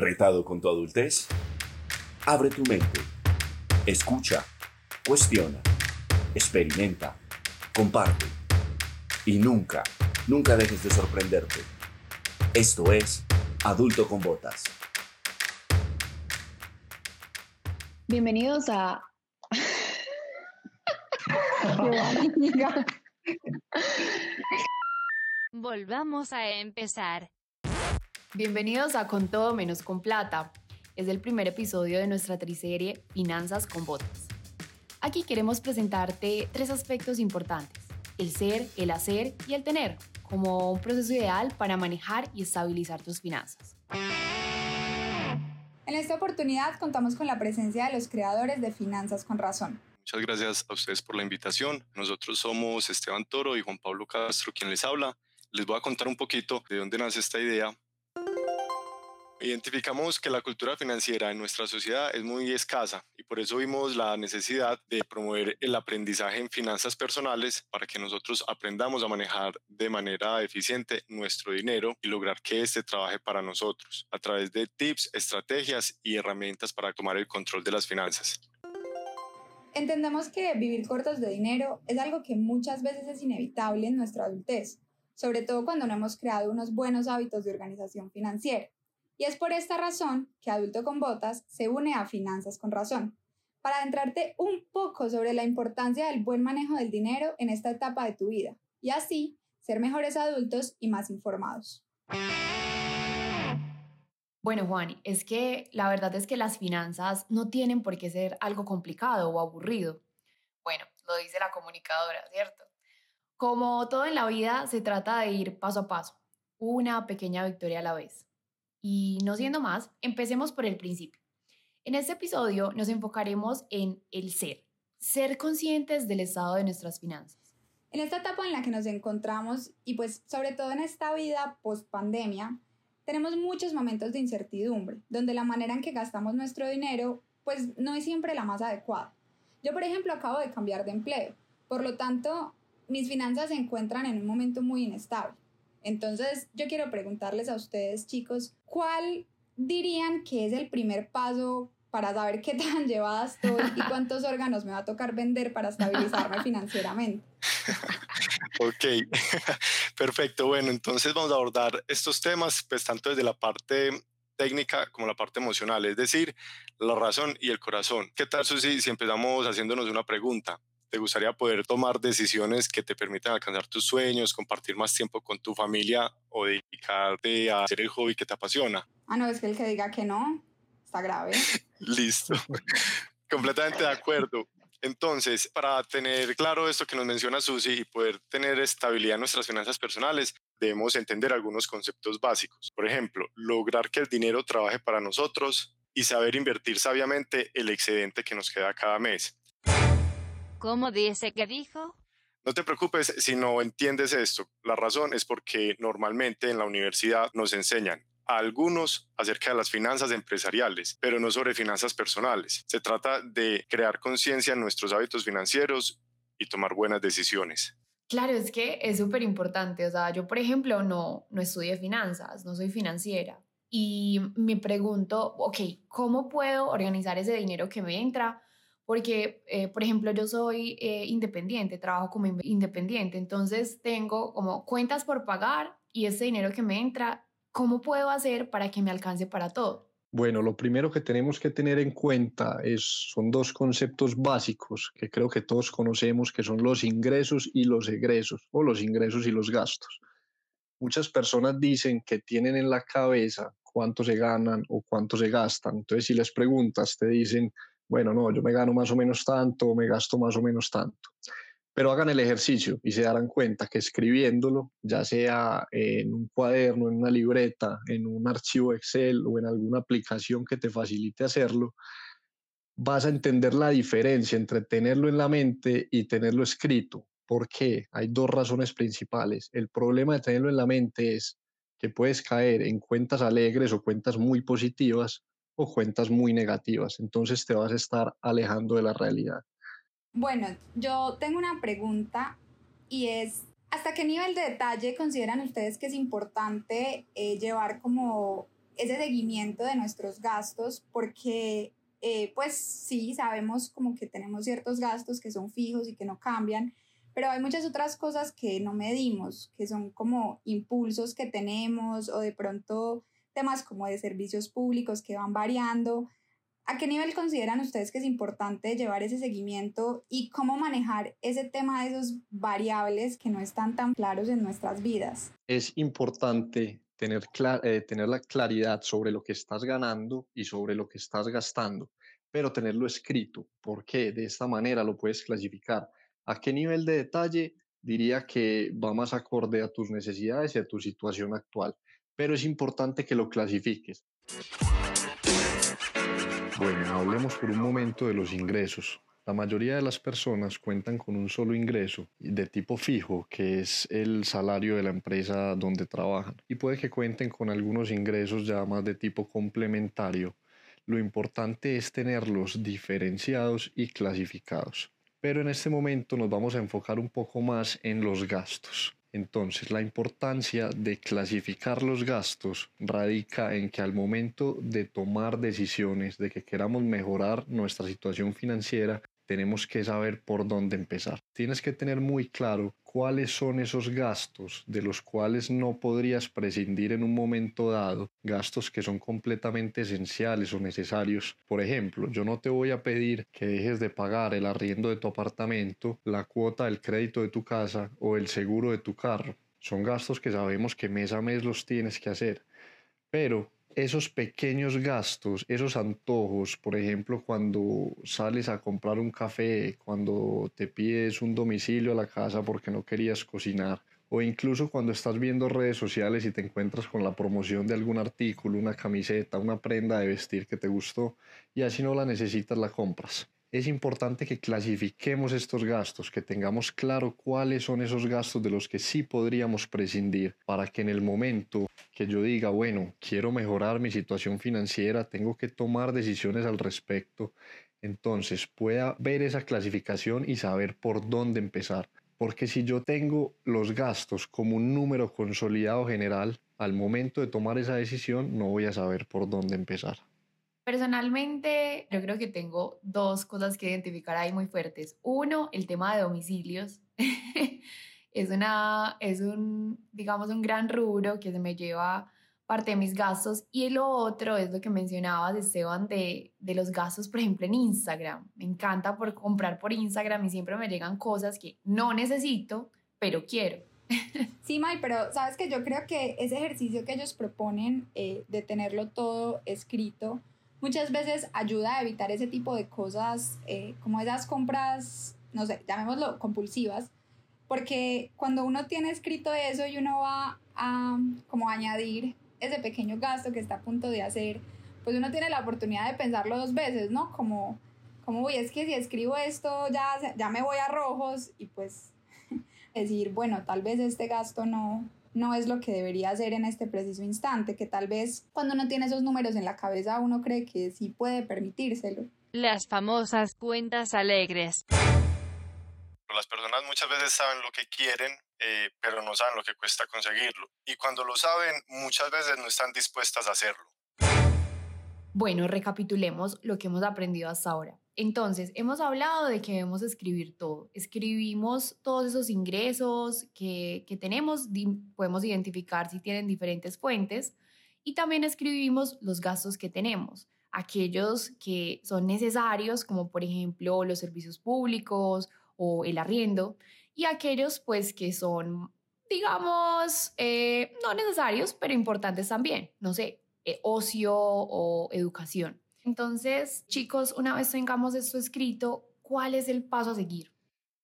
¿Retado con tu adultez? Abre tu mente. Escucha. Cuestiona. Experimenta. Comparte. Y nunca, nunca dejes de sorprenderte. Esto es Adulto con Botas. Bienvenidos a... Volvamos a empezar. Bienvenidos a Con Todo Menos con Plata. Es el primer episodio de nuestra triserie Finanzas con Botas. Aquí queremos presentarte tres aspectos importantes, el ser, el hacer y el tener, como un proceso ideal para manejar y estabilizar tus finanzas. En esta oportunidad contamos con la presencia de los creadores de Finanzas con Razón. Muchas gracias a ustedes por la invitación. Nosotros somos Esteban Toro y Juan Pablo Castro quien les habla. Les voy a contar un poquito de dónde nace esta idea Identificamos que la cultura financiera en nuestra sociedad es muy escasa y por eso vimos la necesidad de promover el aprendizaje en finanzas personales para que nosotros aprendamos a manejar de manera eficiente nuestro dinero y lograr que éste trabaje para nosotros a través de tips, estrategias y herramientas para tomar el control de las finanzas. Entendemos que vivir cortos de dinero es algo que muchas veces es inevitable en nuestra adultez, sobre todo cuando no hemos creado unos buenos hábitos de organización financiera. Y es por esta razón que Adulto con Botas se une a Finanzas con Razón, para adentrarte un poco sobre la importancia del buen manejo del dinero en esta etapa de tu vida y así ser mejores adultos y más informados. Bueno, Juan, es que la verdad es que las finanzas no tienen por qué ser algo complicado o aburrido. Bueno, lo dice la comunicadora, ¿cierto? Como todo en la vida, se trata de ir paso a paso, una pequeña victoria a la vez. Y no siendo más, empecemos por el principio. En este episodio nos enfocaremos en el ser, ser conscientes del estado de nuestras finanzas. En esta etapa en la que nos encontramos y pues sobre todo en esta vida post pandemia, tenemos muchos momentos de incertidumbre, donde la manera en que gastamos nuestro dinero pues no es siempre la más adecuada. Yo por ejemplo acabo de cambiar de empleo, por lo tanto mis finanzas se encuentran en un momento muy inestable. Entonces, yo quiero preguntarles a ustedes, chicos, ¿cuál dirían que es el primer paso para saber qué tan llevada estoy y cuántos órganos me va a tocar vender para estabilizarme financieramente? Ok, perfecto. Bueno, entonces vamos a abordar estos temas, pues tanto desde la parte técnica como la parte emocional, es decir, la razón y el corazón. ¿Qué tal, Susi, si empezamos haciéndonos una pregunta? ¿Te gustaría poder tomar decisiones que te permitan alcanzar tus sueños, compartir más tiempo con tu familia o dedicarte a hacer el hobby que te apasiona? Ah, no, es que el que diga que no, está grave. Listo. Completamente de acuerdo. Entonces, para tener claro esto que nos menciona Susi y poder tener estabilidad en nuestras finanzas personales, debemos entender algunos conceptos básicos. Por ejemplo, lograr que el dinero trabaje para nosotros y saber invertir sabiamente el excedente que nos queda cada mes. ¿Cómo dice que dijo? No te preocupes si no entiendes esto. La razón es porque normalmente en la universidad nos enseñan a algunos acerca de las finanzas empresariales, pero no sobre finanzas personales. Se trata de crear conciencia en nuestros hábitos financieros y tomar buenas decisiones. Claro, es que es súper importante. O sea, yo, por ejemplo, no, no estudié finanzas, no soy financiera. Y me pregunto, ok, ¿cómo puedo organizar ese dinero que me entra? Porque, eh, por ejemplo, yo soy eh, independiente, trabajo como independiente, entonces tengo como cuentas por pagar y ese dinero que me entra, ¿cómo puedo hacer para que me alcance para todo? Bueno, lo primero que tenemos que tener en cuenta es, son dos conceptos básicos que creo que todos conocemos, que son los ingresos y los egresos, o los ingresos y los gastos. Muchas personas dicen que tienen en la cabeza cuánto se ganan o cuánto se gastan. Entonces, si les preguntas, te dicen, bueno, no, yo me gano más o menos tanto, me gasto más o menos tanto. Pero hagan el ejercicio y se darán cuenta que escribiéndolo, ya sea en un cuaderno, en una libreta, en un archivo Excel o en alguna aplicación que te facilite hacerlo, vas a entender la diferencia entre tenerlo en la mente y tenerlo escrito. ¿Por qué? Hay dos razones principales. El problema de tenerlo en la mente es que puedes caer en cuentas alegres o cuentas muy positivas cuentas muy negativas. Entonces te vas a estar alejando de la realidad. Bueno, yo tengo una pregunta y es, ¿hasta qué nivel de detalle consideran ustedes que es importante eh, llevar como ese seguimiento de nuestros gastos porque eh, pues sí, sabemos como que tenemos ciertos gastos que son fijos y que no cambian, pero hay muchas otras cosas que no medimos, que son como impulsos que tenemos o de pronto temas como de servicios públicos que van variando. ¿A qué nivel consideran ustedes que es importante llevar ese seguimiento y cómo manejar ese tema de esos variables que no están tan claros en nuestras vidas? Es importante tener, eh, tener la claridad sobre lo que estás ganando y sobre lo que estás gastando, pero tenerlo escrito. porque De esta manera lo puedes clasificar. ¿A qué nivel de detalle? Diría que va más acorde a tus necesidades y a tu situación actual, pero es importante que lo clasifiques. Bueno, hablemos por un momento de los ingresos. La mayoría de las personas cuentan con un solo ingreso de tipo fijo, que es el salario de la empresa donde trabajan. Y puede que cuenten con algunos ingresos ya más de tipo complementario. Lo importante es tenerlos diferenciados y clasificados. Pero en este momento nos vamos a enfocar un poco más en los gastos. Entonces, la importancia de clasificar los gastos radica en que al momento de tomar decisiones de que queramos mejorar nuestra situación financiera, tenemos que saber por dónde empezar. Tienes que tener muy claro cuáles son esos gastos de los cuales no podrías prescindir en un momento dado, gastos que son completamente esenciales o necesarios. Por ejemplo, yo no te voy a pedir que dejes de pagar el arriendo de tu apartamento, la cuota del crédito de tu casa o el seguro de tu carro. Son gastos que sabemos que mes a mes los tienes que hacer. Pero esos pequeños gastos, esos antojos, por ejemplo, cuando sales a comprar un café, cuando te pides un domicilio a la casa porque no querías cocinar, o incluso cuando estás viendo redes sociales y te encuentras con la promoción de algún artículo, una camiseta, una prenda de vestir que te gustó y así no la necesitas, la compras es importante que clasifiquemos estos gastos, que tengamos claro cuáles son esos gastos de los que sí podríamos prescindir para que en el momento que yo diga, bueno, quiero mejorar mi situación financiera, tengo que tomar decisiones al respecto, entonces pueda ver esa clasificación y saber por dónde empezar. Porque si yo tengo los gastos como un número consolidado general, al momento de tomar esa decisión no voy a saber por dónde empezar. Personalmente, yo creo que tengo dos cosas que identificar ahí muy fuertes. Uno, el tema de domicilios. es, una, es un, digamos, un gran rubro que se me lleva parte de mis gastos. Y lo otro es lo que mencionabas, Esteban, de, de los gastos, por ejemplo, en Instagram. Me encanta por comprar por Instagram y siempre me llegan cosas que no necesito, pero quiero. Sí, May, pero sabes que yo creo que ese ejercicio que ellos proponen eh, de tenerlo todo escrito muchas veces ayuda a evitar ese tipo de cosas, eh, como esas compras, no sé, llamémoslo compulsivas, porque cuando uno tiene escrito eso y uno va a como añadir ese pequeño gasto que está a punto de hacer, pues uno tiene la oportunidad de pensarlo dos veces, ¿no? Como, como uy, es que si escribo esto ya, ya me voy a rojos y pues decir, bueno, tal vez este gasto no, no es lo que debería hacer en este preciso instante, que tal vez cuando uno tiene esos números en la cabeza uno cree que sí puede permitírselo. Las famosas cuentas alegres. Las personas muchas veces saben lo que quieren, eh, pero no saben lo que cuesta conseguirlo. Y cuando lo saben, muchas veces no están dispuestas a hacerlo. Bueno, recapitulemos lo que hemos aprendido hasta ahora. Entonces, hemos hablado de que debemos escribir todo. Escribimos todos esos ingresos que, tenemos, podemos identificar si tienen diferentes fuentes y también escribimos los gastos que tenemos, aquellos que son necesarios, como por ejemplo los servicios públicos o el arriendo, y aquellos pues que son, digamos, eh, no necesarios, pero importantes también, no sé, eh, ocio o educación. Entonces, chicos, una vez tengamos esto escrito, ¿cuál es el paso a seguir?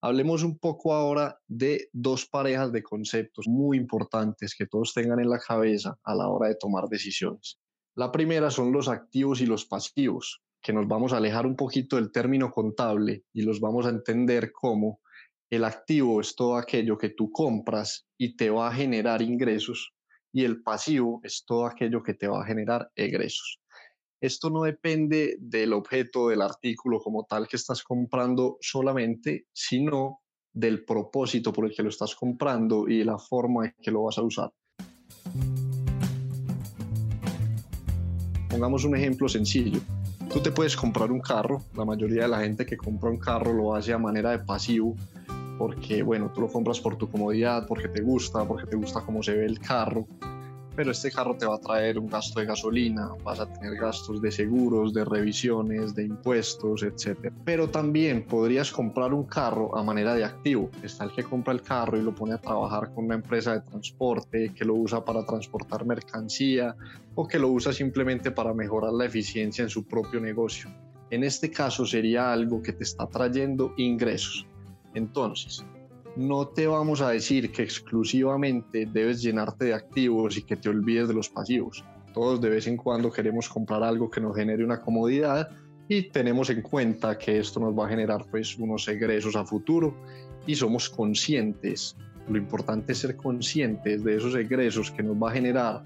Hablemos un poco ahora de dos parejas de conceptos muy importantes que todos tengan en la cabeza a la hora de tomar decisiones. La primera son los activos y los pasivos, que nos vamos a alejar un poquito del término contable y los vamos a entender como el activo es todo aquello que tú compras y te va a generar ingresos y el pasivo es todo aquello que te va a generar egresos. Esto no depende del objeto del artículo como tal que estás comprando solamente, sino del propósito por el que lo estás comprando y la forma en que lo vas a usar. pongamos un ejemplo sencillo. Tú te puedes comprar un carro, la mayoría de la gente que compra un carro lo hace a manera de pasivo, porque bueno, tú lo compras por tu comodidad, porque te gusta, porque te gusta cómo se ve el carro, pero este carro te va a traer un gasto de gasolina, vas a tener gastos de seguros, de revisiones, de impuestos, etc. Pero también podrías comprar un carro a manera de activo. Está el que compra el carro y lo pone a trabajar con una empresa de transporte, que lo usa para transportar mercancía o que lo usa simplemente para mejorar la eficiencia en su propio negocio. En este caso sería algo que te está trayendo ingresos. Entonces, no te vamos a decir que exclusivamente debes llenarte de activos y que te olvides de los pasivos. Todos de vez en cuando queremos comprar algo que nos genere una comodidad y tenemos en cuenta que esto nos va a generar pues unos egresos a futuro y somos conscientes. Lo importante es ser conscientes de esos egresos que nos va a generar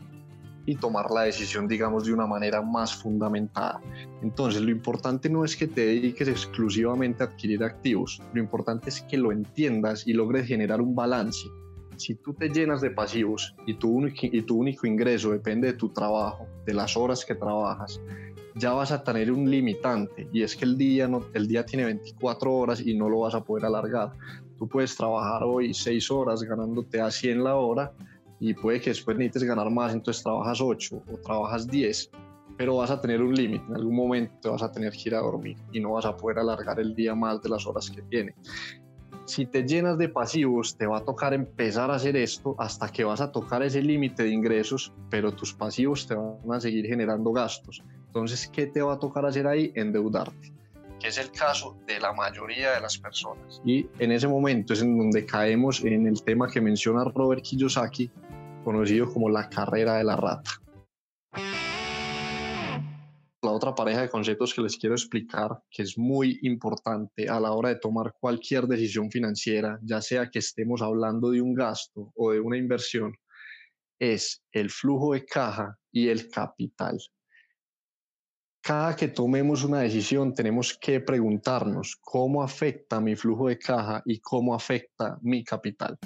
y tomar la decisión, digamos, de una manera más fundamentada. Entonces, lo importante no es que te dediques exclusivamente a adquirir activos, lo importante es que lo entiendas y logres generar un balance. Si tú te llenas de pasivos y tu, único, y tu único ingreso depende de tu trabajo, de las horas que trabajas, ya vas a tener un limitante y es que el día, no, el día tiene 24 horas y no lo vas a poder alargar. Tú puedes trabajar hoy 6 horas ganándote a 100 la hora, y puede que después necesites ganar más, entonces trabajas 8 o trabajas 10, pero vas a tener un límite, en algún momento vas a tener que ir a dormir y no vas a poder alargar el día más de las horas que tiene. Si te llenas de pasivos, te va a tocar empezar a hacer esto hasta que vas a tocar ese límite de ingresos, pero tus pasivos te van a seguir generando gastos. Entonces, ¿qué te va a tocar hacer ahí? Endeudarte que es el caso de la mayoría de las personas. Y en ese momento es en donde caemos en el tema que menciona Robert Kiyosaki, conocido como la carrera de la rata. La otra pareja de conceptos que les quiero explicar, que es muy importante a la hora de tomar cualquier decisión financiera, ya sea que estemos hablando de un gasto o de una inversión, es el flujo de caja y el capital. Cada que tomemos una decisión tenemos que preguntarnos cómo afecta mi flujo de caja y cómo afecta mi capital.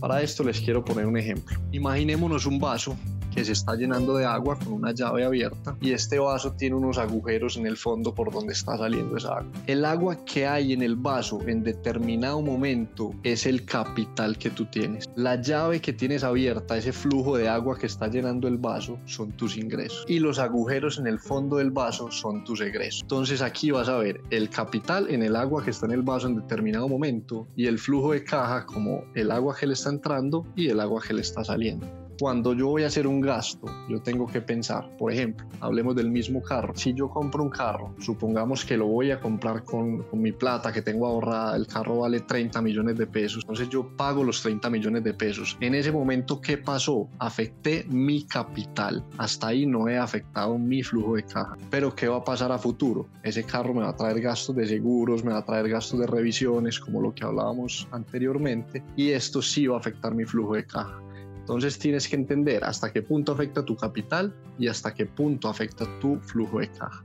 Para esto les quiero poner un ejemplo. Imaginémonos un vaso que se está llenando de agua con una llave abierta y este vaso tiene unos agujeros en el fondo por donde está saliendo esa agua. El agua que hay en el vaso en determinado momento es el capital que tú tienes. La llave que tienes abierta, ese flujo de agua que está llenando el vaso, son tus ingresos. Y los agujeros en el fondo del vaso son tus egresos. Entonces aquí vas a ver el capital en el agua que está en el vaso en determinado momento y el flujo de caja como el agua que le está entrando y el agua que le está saliendo cuando yo voy a hacer un gasto, yo tengo que pensar, por ejemplo, hablemos del mismo carro. Si yo compro un carro, supongamos que lo voy a comprar con, con, mi plata que tengo ahorrada, el carro vale 30 millones de pesos, entonces yo pago los 30 millones de pesos. En ese momento, ¿qué pasó? Afecté mi capital. Hasta ahí no he afectado mi flujo de caja. Pero ¿qué va a pasar a futuro? Ese carro me va a traer gastos de seguros, me va a traer gastos de revisiones, como lo que hablábamos anteriormente, y esto sí va a afectar mi flujo de caja. Entonces tienes que entender hasta qué punto afecta tu capital y hasta qué punto afecta tu flujo de caja.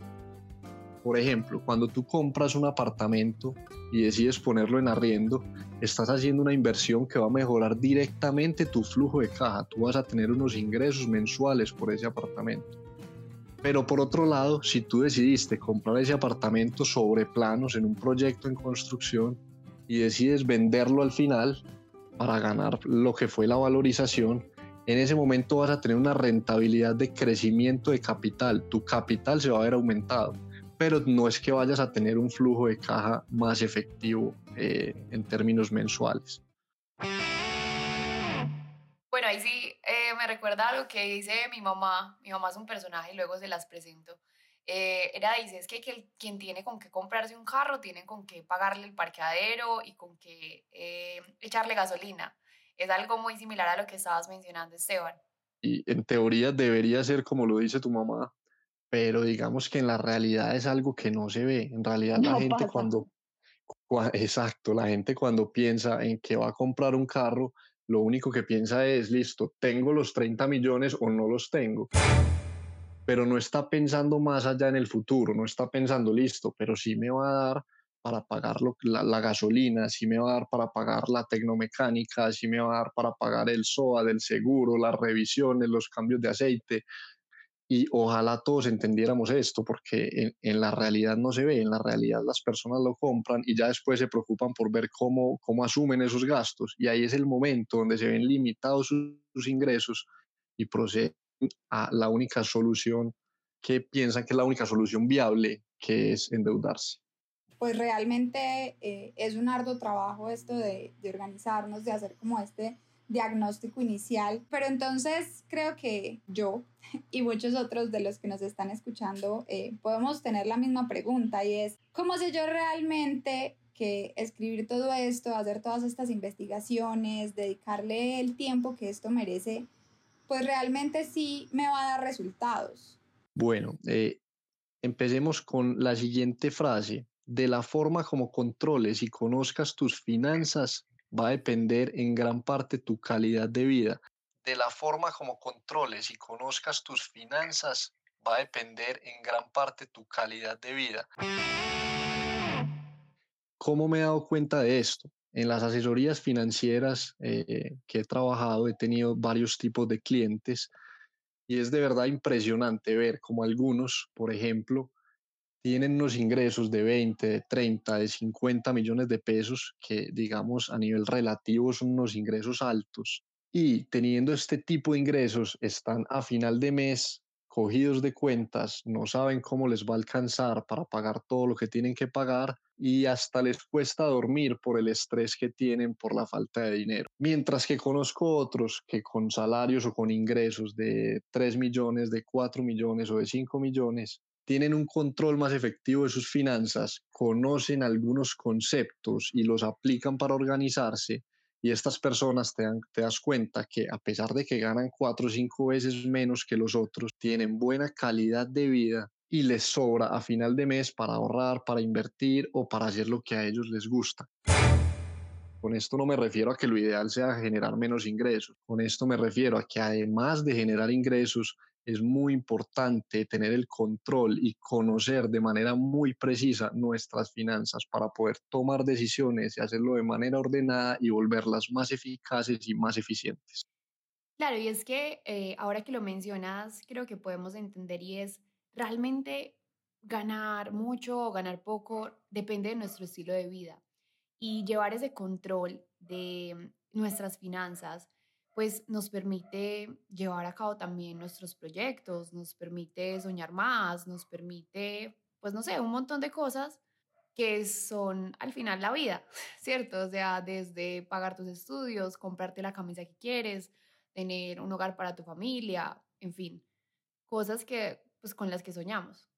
Por ejemplo, cuando tú compras un apartamento y decides ponerlo en arriendo, estás haciendo una inversión que va a mejorar directamente tu flujo de caja. Tú vas a tener unos ingresos mensuales por ese apartamento. Pero por otro lado, si tú decidiste comprar ese apartamento sobre planos en un proyecto en construcción y decides venderlo al final, para ganar lo que fue la valorización, en ese momento vas a tener una rentabilidad de crecimiento de capital. Tu capital se va a ver aumentado, pero no es que vayas a tener un flujo de caja más efectivo eh, en términos mensuales. Bueno, ahí sí eh, me recuerda lo que dice mi mamá. Mi mamá es un personaje y luego se las presento. Eh, era, dice, es que, quien tiene con qué comprarse un carro, tiene con qué pagarle el parqueadero y con qué eh, echarle gasolina. Es algo muy similar a lo que estabas mencionando, Esteban. Y en teoría debería ser como lo dice tu mamá, pero digamos que en la realidad es algo que no se ve. En realidad la gente cuando, exacto, la gente cuando piensa en que va a comprar un carro, lo único que piensa es, listo, tengo los 30 millones o no los tengo pero no está pensando más allá en el futuro, no está pensando, listo, pero sí me va a dar para pagar la, gasolina, sí me va a dar para pagar la tecnomecánica, sí me va a dar para pagar el SOA del seguro, las revisiones, los cambios de aceite. Y ojalá todos entendiéramos esto, porque en, en, la realidad no se ve, en la realidad las personas lo compran y ya después se preocupan por ver cómo, cómo asumen esos gastos. Y ahí es el momento donde se ven limitados sus, sus ingresos y proceden a la única solución que piensan que es la única solución viable, que es endeudarse. Pues realmente eh, es un arduo trabajo esto de, organizarnos, de hacer como este diagnóstico inicial, pero entonces creo que yo y muchos otros de los que nos están escuchando eh, podemos tener la misma pregunta y es, ¿cómo sé yo realmente que escribir todo esto, hacer todas estas investigaciones, dedicarle el tiempo que esto merece, pues realmente sí me va a dar resultados? Bueno, eh, empecemos con la siguiente frase. De la forma como controles y conozcas tus finanzas, va a depender en gran parte tu calidad de vida. De la forma como controles y conozcas tus finanzas, va a depender en gran parte tu calidad de vida. ¿Cómo me he dado cuenta de esto? En las asesorías financieras eh, que he trabajado, he tenido varios tipos de clientes y es de verdad impresionante ver como algunos, por ejemplo, tienen unos ingresos de 20, de 30, de 50 millones de pesos, que digamos a nivel relativo son unos ingresos altos. Y teniendo este tipo de ingresos, están a final de mes cogidos de cuentas, no saben cómo les va a alcanzar para pagar todo lo que tienen que pagar y hasta les cuesta dormir por el estrés que tienen por la falta de dinero. Mientras que conozco otros que con salarios o con ingresos de 3 millones, de 4 millones o de 5 millones, tienen un control más efectivo de sus finanzas, conocen algunos conceptos y los aplican para organizarse y estas personas te, te das cuenta que a pesar de que ganan cuatro o cinco veces menos que los otros, tienen buena calidad de vida y les sobra a final de mes para ahorrar, para invertir o para hacer lo que a ellos les gusta. Con esto no me refiero a que lo ideal sea generar menos ingresos. Con esto me refiero a que además de generar ingresos, es muy importante tener el control y conocer de manera muy precisa nuestras finanzas para poder tomar decisiones y hacerlo de manera ordenada y volverlas más eficaces y más eficientes. Claro, y es que eh, ahora que lo mencionas, creo que podemos entender y es realmente ganar mucho o ganar poco depende de nuestro estilo de vida y llevar ese control de nuestras finanzas pues nos permite llevar a cabo también nuestros proyectos, nos permite soñar más, nos permite, pues no sé, un montón de cosas que son al final la vida, ¿cierto? O sea, desde pagar tus estudios, comprarte la camisa que quieres, tener un hogar para tu familia, en fin, cosas que, pues con las que soñamos.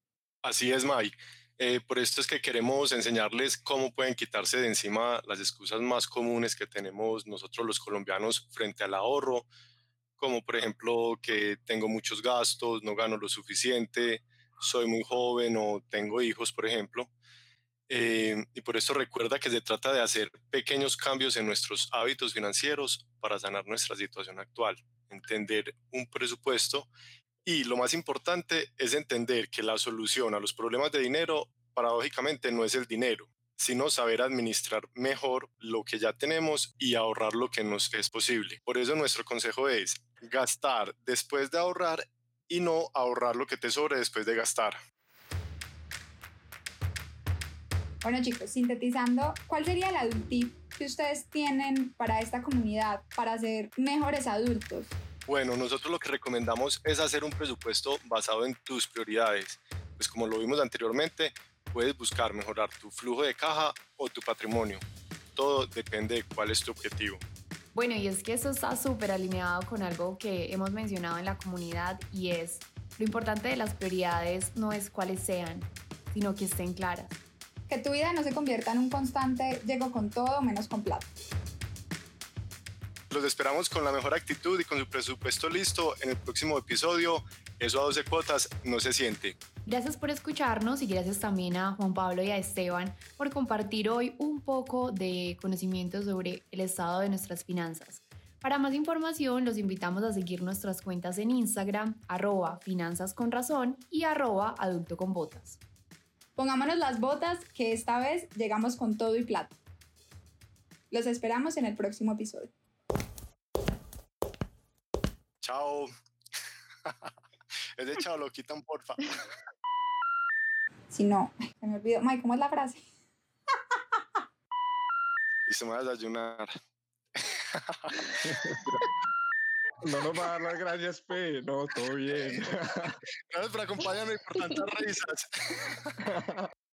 Así es, Mike. Eh, por esto es que queremos enseñarles cómo pueden quitarse de encima las excusas más comunes que tenemos nosotros los colombianos frente al ahorro, como por ejemplo que tengo muchos gastos, no gano lo suficiente, soy muy joven o tengo hijos, por ejemplo. Eh, y por eso recuerda que se trata de hacer pequeños cambios en nuestros hábitos financieros para sanar nuestra situación actual, entender un presupuesto y lo más importante es entender que la solución a los problemas de dinero, paradójicamente, no es el dinero, sino saber administrar mejor lo que ya tenemos y ahorrar lo que nos es posible. Por eso nuestro consejo es gastar después de ahorrar y no ahorrar lo que te sobre después de gastar. Bueno chicos, sintetizando, ¿cuál sería el que ustedes tienen para esta comunidad para ser mejores adultos? Bueno, nosotros lo que recomendamos es hacer un presupuesto basado en tus prioridades. Pues como lo vimos anteriormente, puedes buscar mejorar tu flujo de caja o tu patrimonio. Todo depende de cuál es tu objetivo. Bueno, y es que eso está súper alineado con algo que hemos mencionado en la comunidad y es lo importante de las prioridades no es cuáles sean, sino que estén claras. Que tu vida no se convierta en un constante llego con todo menos con plata. Los esperamos con la mejor actitud y con su presupuesto listo en el próximo episodio. Eso a 12 cuotas no se siente. Gracias por escucharnos y gracias también a Juan Pablo y a Esteban por compartir hoy un poco de conocimiento sobre el estado de nuestras finanzas. Para más información los invitamos a seguir nuestras cuentas en Instagram, arroba finanzas con razón y arroba adulto con botas. Pongámonos las botas que esta vez llegamos con todo y plata. Los esperamos en el próximo episodio. Chao. Es de chavo, lo quitan, porfa. Si no, se me olvidó. May, ¿cómo es la frase? Y se me va a desayunar. No nos va a dar las gracias, P. No, todo bien. Gracias por acompañarme y por tantas risas.